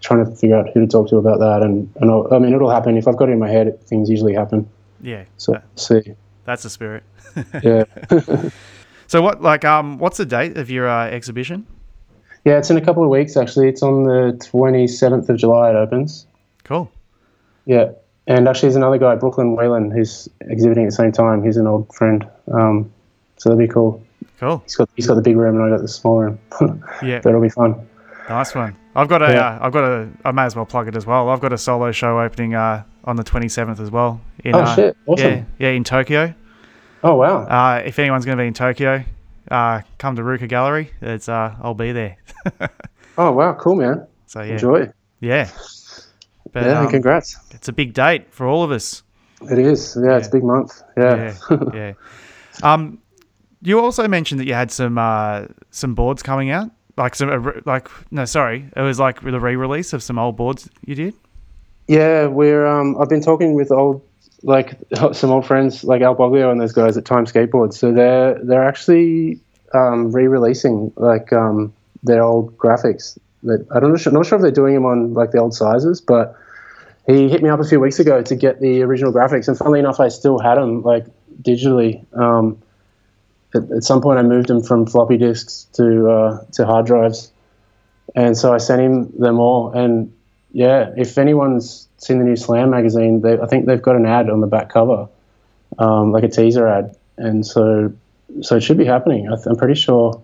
trying to figure out who to talk to about that. And, and I'll, i mean, it'll happen if I've got it in my head. Things usually happen. Yeah. So that, see. That's the spirit. yeah. so what, like, um, what's the date of your uh, exhibition? Yeah, it's in a couple of weeks actually. It's on the 27th of July. It opens. Cool. Yeah. And actually, there's another guy, Brooklyn Whelan, who's exhibiting at the same time. He's an old friend. Um, so that'd be cool. Cool. He's got he's got the big room, and I got the small room. yeah, that'll be fun. Nice one. I've got a. Yeah. have got a. I may as well plug it as well. I've got a solo show opening uh, on the 27th as well. In, oh uh, shit! Awesome. Yeah, yeah, in Tokyo. Oh wow. Uh, if anyone's going to be in Tokyo, uh, come to Ruka Gallery. It's uh, I'll be there. oh wow, cool man. So yeah. Enjoy. Yeah. But, yeah, um, congrats. It's a big date for all of us. It is. Yeah, yeah. it's a big month. Yeah. Yeah. yeah. Um, you also mentioned that you had some uh, some boards coming out, like some uh, like no, sorry, it was like the re-release of some old boards you did. Yeah, we're. Um, I've been talking with old like some old friends like Al Boglio and those guys at Time Skateboards. So they're they're actually um, re-releasing like um, their old graphics. That I don't know, not sure if they're doing them on like the old sizes, but he hit me up a few weeks ago to get the original graphics, and funnily enough, I still had them like digitally. Um, at, at, some point, I moved them from floppy disks to uh, to hard drives, and so I sent him them all. And yeah, if anyone's seen the new Slam magazine, they, I think they've got an ad on the back cover, um, like a teaser ad, and so so it should be happening. I am pretty sure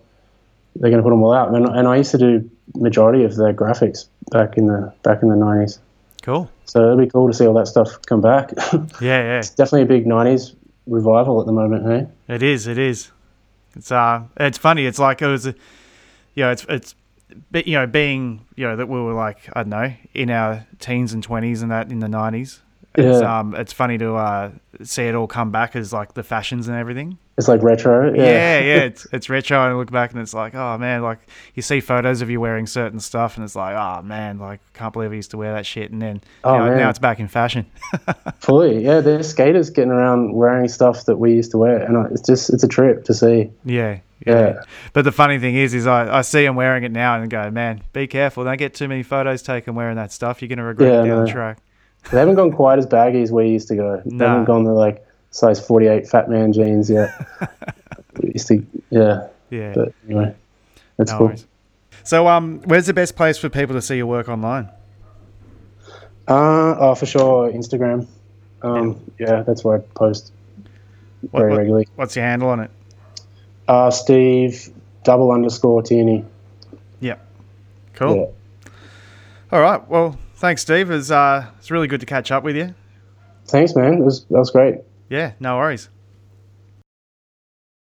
they're going to put them all out. And, and I used to do majority of their graphics back in the back in the nineties. Cool. So it'll be cool to see all that stuff come back. yeah, yeah. It's definitely a big '90s revival at the moment, hey? It is. It is. It's uh, it's funny. It's like it was, you know, it's it's but you know, being you know that we were like I don't know in our teens and twenties and that in the nineties, it's Yeah. um it's funny to uh, see it all come back as like the fashions and everything. It's like retro. Yeah, Yeah. yeah, it's it's retro and I look back and it's like, oh man, like you see photos of you wearing certain stuff and it's like, oh man, like can't believe I used to wear that shit and then Oh, you know, now it's back in fashion. Fully. Yeah. There's skaters getting around wearing stuff that we used to wear, and it's just it's a trip to see. yeah, yeah. Yeah. But the funny thing is, is I, I see them wearing it now and go, man, be careful, don't get too many photos taken wearing that stuff. You're gonna regret Yeah, it down the track. They haven't gone quite as baggy as we used to go. They Nah. haven't gone the like size 48 fat man jeans yet. we used to, yeah. Yeah, But anyway, that's no cool. worries. So, um, where's the best place for people to see your work online? Uh, oh, for sure, Instagram. Um, yeah. that's where I post What- very what- regularly. What's your handle on it? Uh, Steve double underscore Tierney. Yep. Cool. Yeah. All right. Well, thanks, Steve. It's uh, it's really good to catch up with you. Thanks, man. It was, that was great. Yeah, no worries.